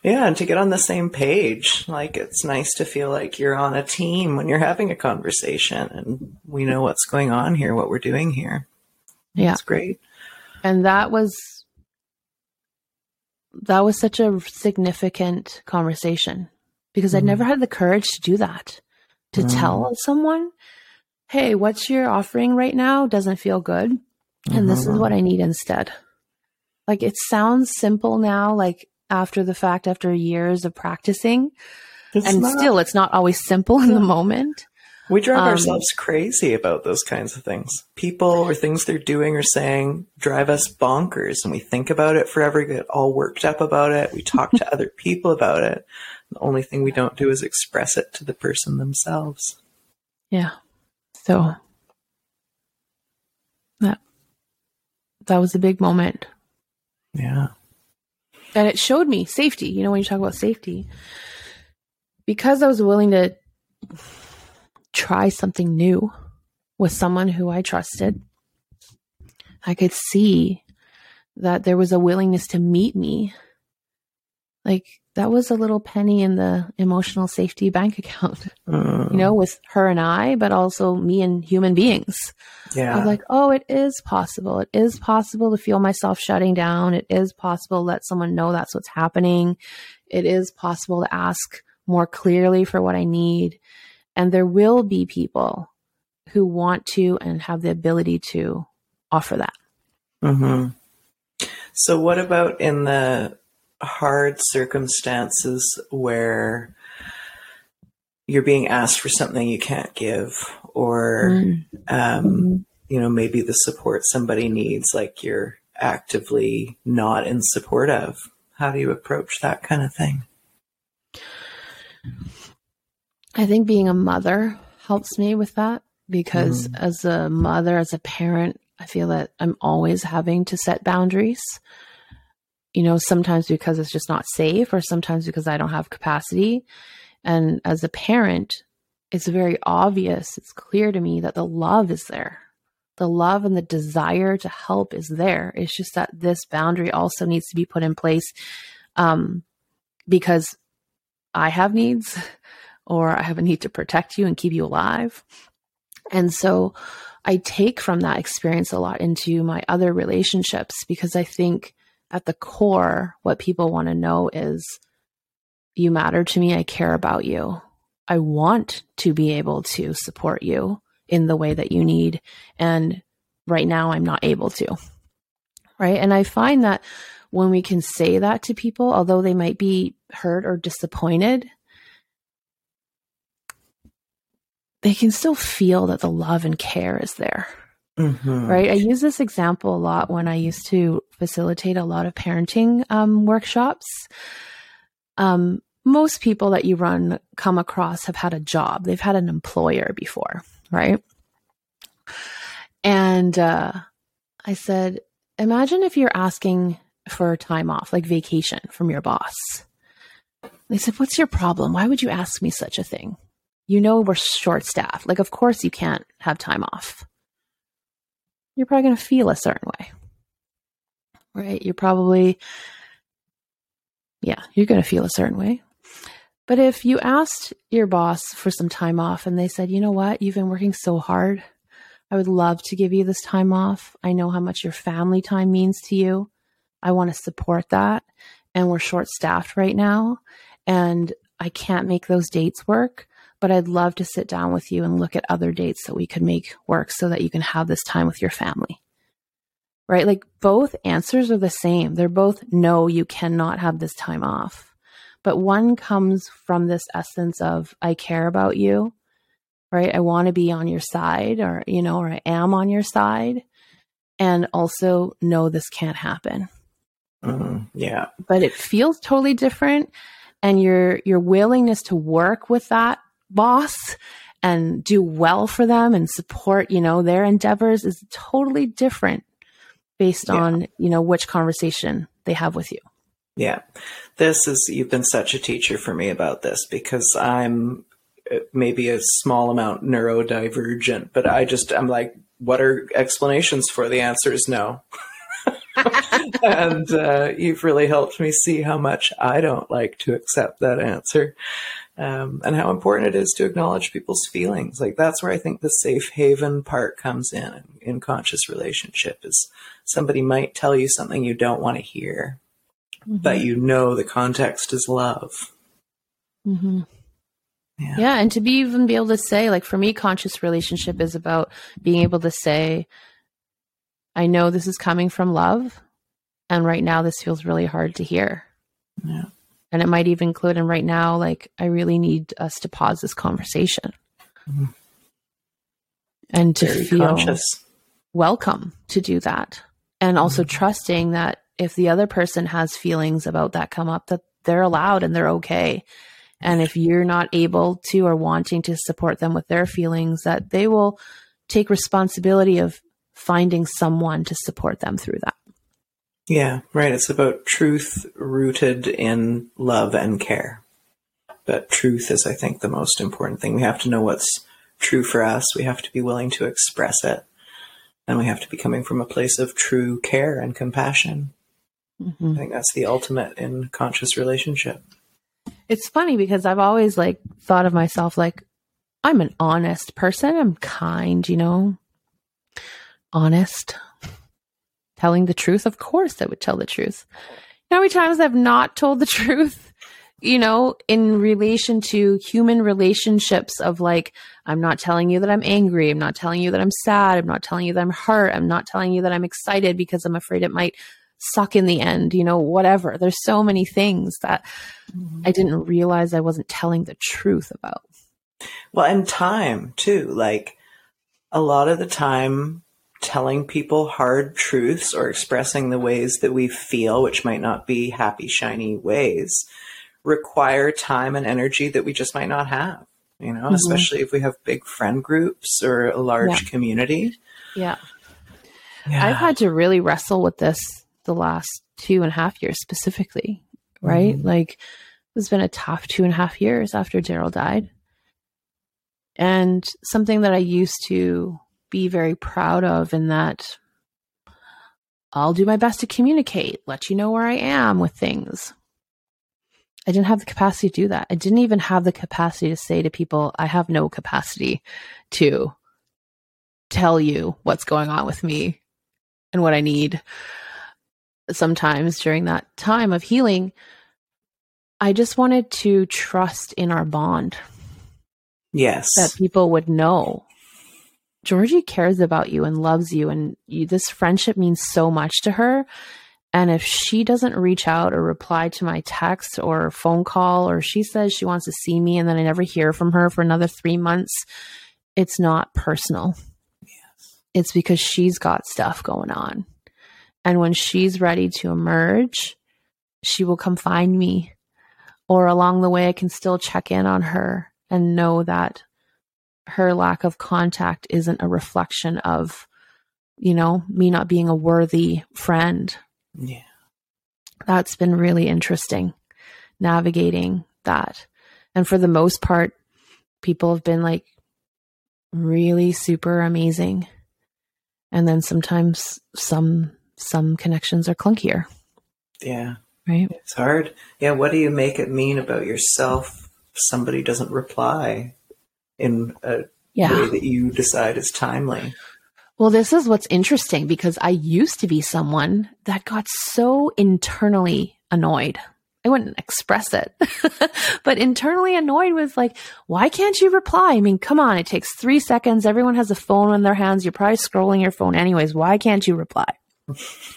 Yeah, and to get on the same page. Like it's nice to feel like you're on a team when you're having a conversation and we know what's going on here, what we're doing here. Yeah. It's great. and that was that was such a significant conversation because I'd Mhm. never had the courage to do that to Mm. tell someone hey what you're offering right now doesn't feel good and this is Mhm. what I need instead like it sounds simple now like after the fact after years of practicing It's and not- still it's not always simple in the moment we drive um, ourselves crazy about those kinds of things. People or things they're doing or saying drive us bonkers, and we think about it forever, get all worked up about it. We talk to other people about it. The only thing we don't do is express it to the person themselves. Yeah. So that that was a big moment. Yeah. And it showed me safety. You know, when you talk about safety, because I was willing to try something new with someone who I trusted, I could see that there was a willingness to meet me. Like that was a little penny in the emotional safety bank account, Mm, you know, with her and I, but also me and human beings. yeah. of like, oh, it is possible. It is possible to feel myself shutting down. It is possible to let someone know that's what's happening. It is possible to ask more clearly for what I need. And there will be people who want to and have the ability to offer that. hmm So, what about in the hard circumstances where you're being asked for something you can't give, or Mm. um, Mhm. you know maybe the support somebody needs, like you're actively not in support of? How do you approach that kind of thing? I think being a mother helps me with that because Mm. as a mother, as a parent, I feel that I'm always having to set boundaries. You know, sometimes because it's just not safe, or sometimes because I don't have capacity. And as a parent, it's very obvious, it's clear to me that the love is there. the love and the desire to help is there. It's just that this boundary also needs to be put in place um, because I have needs or I have a need to protect you and keep you alive. And so I take from that experience a lot into my other relationships because I think at the core, what people want to know is you matter to me. I care about you. I want to be able to support you in the way that you need. And right now, I'm not able to. Right. And I find that when we can say that to people, although they might be hurt or disappointed, they can still feel that the love and care is there. Mm-hmm. Right. I use this example a lot when I used to facilitate a lot of parenting um, workshops. Um, most people that you run come across have had a job, they've had an employer before, right? And uh, I said, imagine if you're asking for time off, like vacation from your boss. They said, What's your problem? Why would you ask me such a thing? You know, we're short staffed. Like, of course, you can't have time off. You're probably going to feel a certain way, right? You're probably, yeah, you're going to feel a certain way. But if you asked your boss for some time off and they said, you know what, you've been working so hard. I would love to give you this time off. I know how much your family time means to you. I want to support that. And we're short staffed right now. And I can't make those dates work, but I'd love to sit down with you and look at other dates that we could make work so that you can have this time with your family. Right? Like both answers are the same. They're both no, you cannot have this time off but one comes from this essence of I care about you, right? I want to be on your side or, you know, or I am on your side. And also know this can't happen. Mm, yeah. But it feels totally different. And your your willingness to work with that boss and do well for them and support, you know, their endeavors is totally different based yeah. on, you know, which conversation they have with you. Yeah. This is, you've been such a teacher for me about this because I'm uh, maybe a small amount neurodivergent, but I just, I'm like, what are explanations for? The answer is no. and uh, you've really helped me see how much I don't like to accept that answer. Um, and how important it is to acknowledge people's feelings. Like that's where I think the safe haven part comes in in conscious relationship is somebody might tell you something you don't want to hear, mm-hmm. but you know the context is love. Mm-hmm. Yeah. yeah. And to be even be able to say, like for me, conscious relationship is about being able to say, I know this is coming from love. And right now, this feels really hard to hear. Yeah. And it might even include, and right now, like, I really need us to pause this conversation mm-hmm. and to Very feel conscious. welcome to do that. And also mm-hmm. trusting that if the other person has feelings about that come up, that they're allowed and they're okay. And if you're not able to or wanting to support them with their feelings, that they will take responsibility of finding someone to support them through that. Yeah, right. It's about truth rooted in love and care. But truth is, I think, the most important thing. We have to know what's true for us. We have to be willing to express it. And we have to be coming from a place of true care and compassion. Mm-hmm. I think that's the ultimate in conscious relationship. It's funny because I've always like thought of myself like I'm an honest person. I'm kind, you know, honest, telling the truth. Of course, I would tell the truth. You know how many times I've not told the truth, you know, in relation to human relationships of like, I'm not telling you that I'm angry. I'm not telling you that I'm sad. I'm not telling you that I'm hurt. I'm not telling you that I'm excited because I'm afraid it might suck in the end, you know, whatever. There's so many things that mm-hmm. I didn't realize I wasn't telling the truth about. Well, and time too. Like a lot of the time, telling people hard truths or expressing the ways that we feel, which might not be happy, shiny ways, require time and energy that we just might not have, you know, mm-hmm. especially if we have big friend groups or a large yeah. community. Yeah. yeah. I've had to really wrestle with this the last two and a half years specifically, right? Mm-hmm. Like it's been a tough two and a half years after Daryl died. And something that I used to be very proud of in that I'll do my best to communicate, let you know where I am with things. I didn't have the capacity to do that. I didn't even have the capacity to say to people, I have no capacity to tell you what's going on with me and what I need. Sometimes during that time of healing, I just wanted to trust in our bond. Yes. That people would know Georgie cares about you and loves you, and you, this friendship means so much to her. And if she doesn't reach out or reply to my text or phone call, or she says she wants to see me and then I never hear from her for another three months, it's not personal. Yes. It's because she's got stuff going on. And when she's ready to emerge, she will come find me. Or along the way, I can still check in on her and know that her lack of contact isn't a reflection of, you know, me not being a worthy friend. Yeah. That's been really interesting navigating that. And for the most part, people have been like really super amazing. And then sometimes some some connections are clunkier. Yeah. Right. It's hard. Yeah, what do you make it mean about yourself if somebody doesn't reply? In a yeah. way that you decide is timely. Well, this is what's interesting because I used to be someone that got so internally annoyed. I wouldn't express it, but internally annoyed with like, why can't you reply? I mean, come on, it takes three seconds. Everyone has a phone in their hands. You're probably scrolling your phone anyways. Why can't you reply?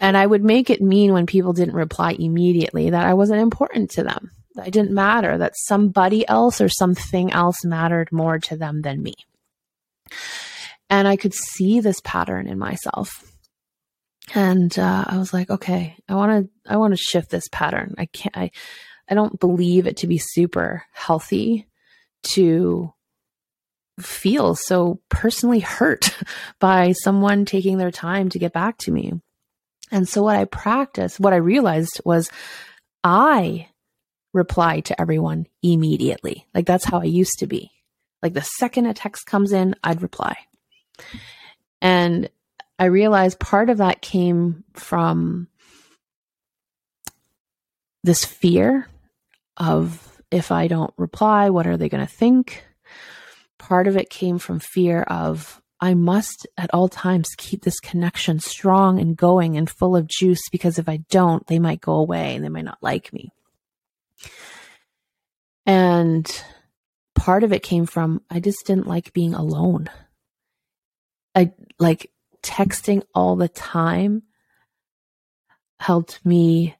and I would make it mean when people didn't reply immediately that I wasn't important to them. I didn't matter, that somebody else or something else mattered more to them than me. And I could see this pattern in myself. And uh, I was like, okay, I want to, I want to shift this pattern. I can't, I, I don't believe it to be super healthy to feel so personally hurt by someone taking their time to get back to me. And so what I practiced, what I realized was I reply to everyone immediately. Like that's how I used to be. Like the second a text comes in, I'd reply. And I realized part of that came from this fear of if I don't reply, what are they going to think? Part of it came from fear of I must at all times keep this connection strong and going and full of juice because if I don't, they might go away and they might not like me. And part of it came from I just didn't like being alone. I like texting all the time helped me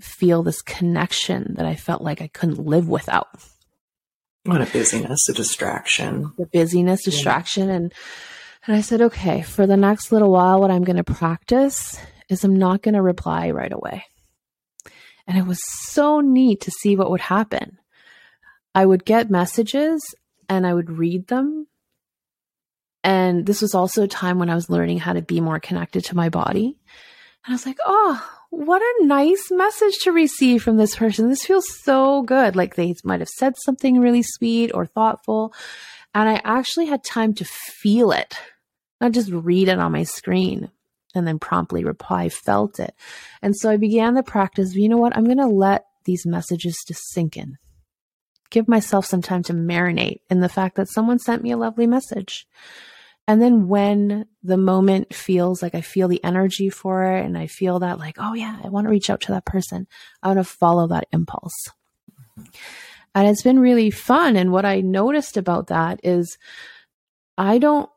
feel this connection that I felt like I couldn't live without. What a busyness, a distraction. The busyness, distraction. Yeah. And and I said, okay, for the next little while, what I'm going to practice is I'm not going to reply right away. And it was so neat to see what would happen. I would get messages and I would read them. And this was also a time when I was learning how to be more connected to my body. And I was like, oh, what a nice message to receive from this person. This feels so good. Like they might have said something really sweet or thoughtful. And I actually had time to feel it, not just read it on my screen and then promptly reply, felt it. And so I began the practice. You know what? I'm going to let these messages just sink in. Give myself some time to marinate in the fact that someone sent me a lovely message. And then when the moment feels like I feel the energy for it and I feel that, like, oh yeah, I want to reach out to that person, I want to follow that impulse. And it's been really fun. And what I noticed about that is I don't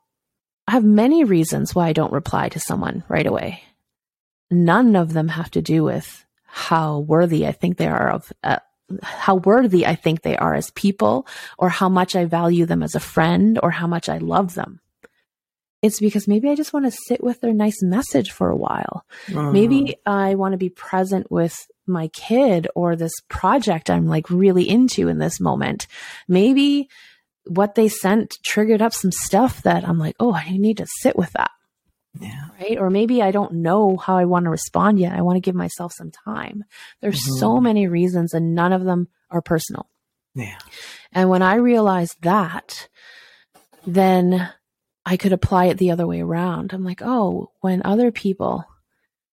I have many reasons why I don't reply to someone right away. None of them have to do with how worthy I think they are of uh, how worthy I think they are as people or how much I value them as a friend or how much I love them. It's because maybe I just want to sit with their nice message for a while. Uh-huh. Maybe I want to be present with my kid or this project I'm like really into in this moment. Maybe what they sent triggered up some stuff that I'm like, oh, I need to sit with that. Yeah. Right. Or maybe I don't know how I want to respond yet. I want to give myself some time. There's mm-hmm. so many reasons, and none of them are personal. Yeah. And when I realized that, then I could apply it the other way around. I'm like, oh, when other people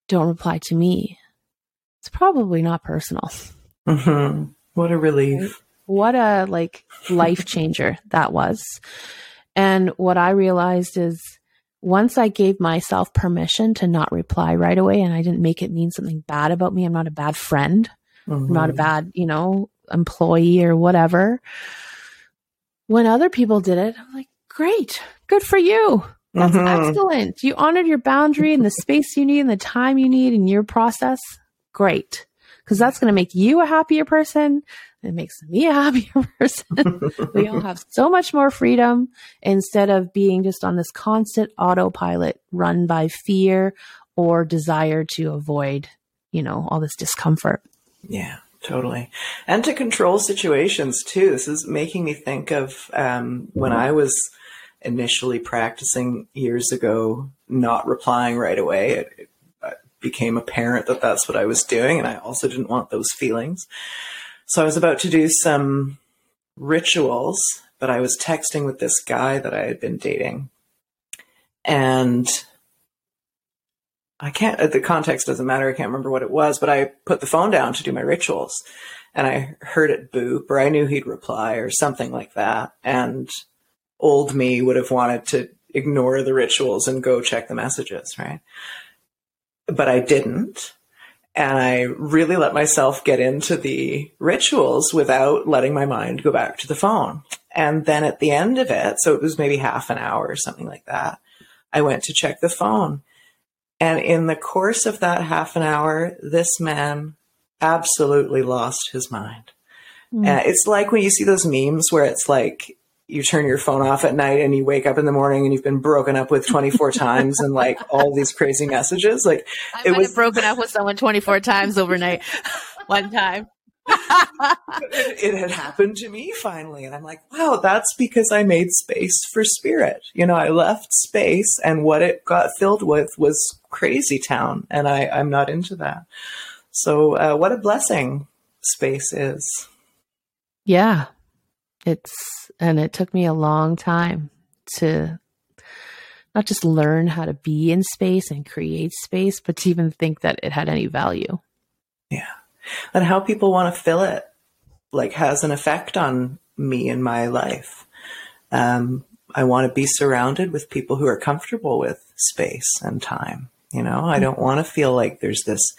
don't reply to me, it's probably not personal. Mm-hmm. What a relief. What a like life changer that was. And what I realized is once I gave myself permission to not reply right away and I didn't make it mean something bad about me, I'm not a bad friend, mm-hmm. I'm not a mm-hmm. bad, you know, employee or whatever. When other people did it, I'm like, great, good for you. That's mm-hmm. excellent. You honored your boundary and the space you need and the time you need in your process. Great. Because that's going to make you a happier person. It makes me a happier person. we all have so much more freedom instead of being just on this constant autopilot run by fear or desire to avoid, you know, all this discomfort. Yeah. Totally. And to control situations too. This is making me think of um, when I was initially practicing years ago, not replying right away. It, it, became apparent that that's what I was doing, and I also didn't want those feelings. So I was about to do some rituals, but I was texting with this guy that I had been dating. And I can't, the context doesn't matter. I can't remember what it was, but I put the phone down to do my rituals and I heard it boop or I knew he'd reply or something like that. And old me would have wanted to ignore the rituals and go check the messages, right? But I didn't. And I really let myself get into the rituals without letting my mind go back to the phone. And then at the end of it, so it was maybe half an hour or something like that, I went to check the phone and in the course of that half an hour, this man absolutely lost his mind. Mm. Uh, it's like when you see those memes where it's like you turn your phone off at night and you wake up in the morning and you've been broken up with 24 times and like all these crazy messages. Like I it was broken up with someone 24 times overnight one time it, had happened to me finally. And I'm like, wow, that's because I made space for spirit. You know, I left space and what it got filled with was crazy town. And I, I'm not into that. So, uh, what a blessing space is. Yeah. It's, and it took me a long time to not just learn how to be in space and create space, but to even think that it had any value. Yeah and how people want to fill it like has an effect on me and my life. Um, I want to be surrounded with people who are comfortable with space and time. You know, I don't want to feel like there's this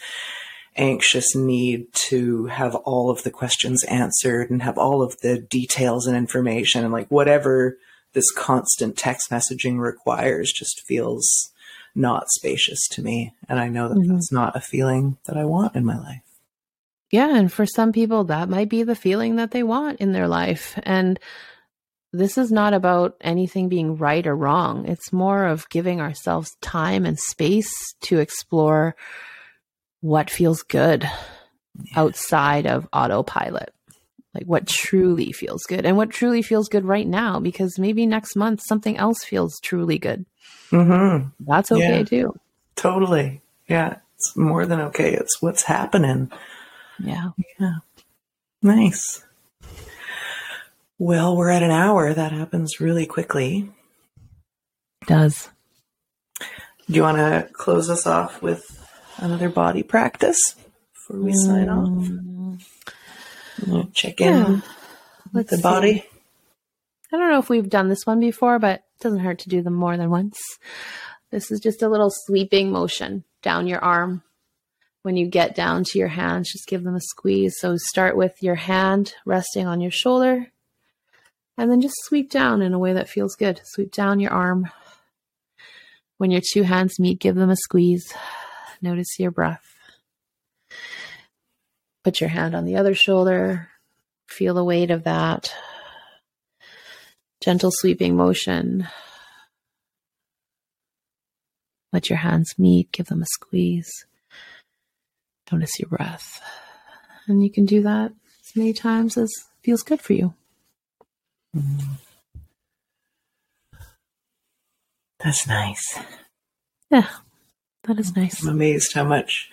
anxious need to have all of the questions answered and have all of the details and information and like whatever this constant text messaging requires just feels not spacious to me. And I know that mm-hmm. that's not a feeling that I want in my life. Yeah. And for some people, that might be the feeling that they want in their life. And this is not about anything being right or wrong. It's more of giving ourselves time and space to explore what feels good yeah. outside of autopilot. Like what truly feels good and what truly feels good right now, because maybe next month something else feels truly good. Mm-hmm. That's okay yeah, too. Totally. Yeah. It's more than okay. It's what's happening. Yeah. Yeah. Nice. Well, we're at an hour. That happens really quickly. Does. Do you want to close us off with another body practice before we mm. sign off? We'll check in yeah. with the body. See. I don't know if we've done this one before, but it doesn't hurt to do them more than once. This is just a little sweeping motion down your arm when you get down to your hands, just give them a squeeze. So start with your hand resting on your shoulder and then just sweep down in a way that feels good. Sweep down your arm. When your two hands meet, give them a squeeze. Notice your breath. Put your hand on the other shoulder. Feel the weight of that. Gentle sweeping motion. Let your hands meet, give them a squeeze. Notice your breath. And you can do that as many times as feels good for you. Mm-hmm. That's nice. Yeah, that is nice. I'm amazed how much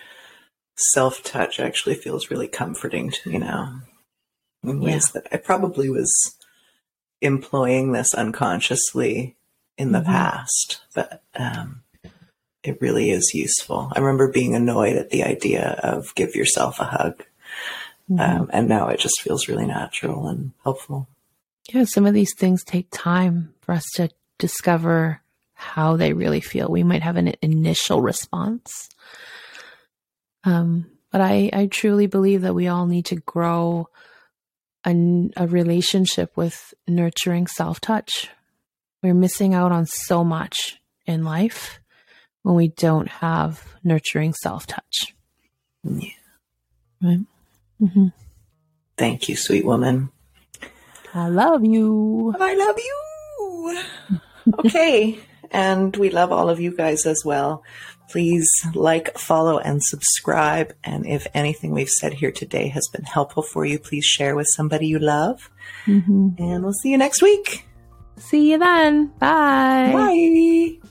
self touch actually feels really comforting to me now in ways yeah. that I probably was employing this unconsciously in the mm-hmm. past, but um, it really is useful. I remember being annoyed at the idea of give yourself a hug. Mm-hmm. Um, and now it just feels really natural and helpful. Yeah, some of these things take time for us to discover how they really feel. We might have an initial response. Um, but I, I truly believe that we all need to grow a, a relationship with nurturing self touch. We're missing out on so much in life when we don't have nurturing self touch. Yeah. Right. Mm-hmm. Thank you, sweet woman. I love you. I love you. okay. And we love all of you guys as well. Please like, follow, and subscribe. And if anything we've said here today has been helpful for you, please share with somebody you love. Mm-hmm. And we'll see you next week. See you then. Bye. Bye.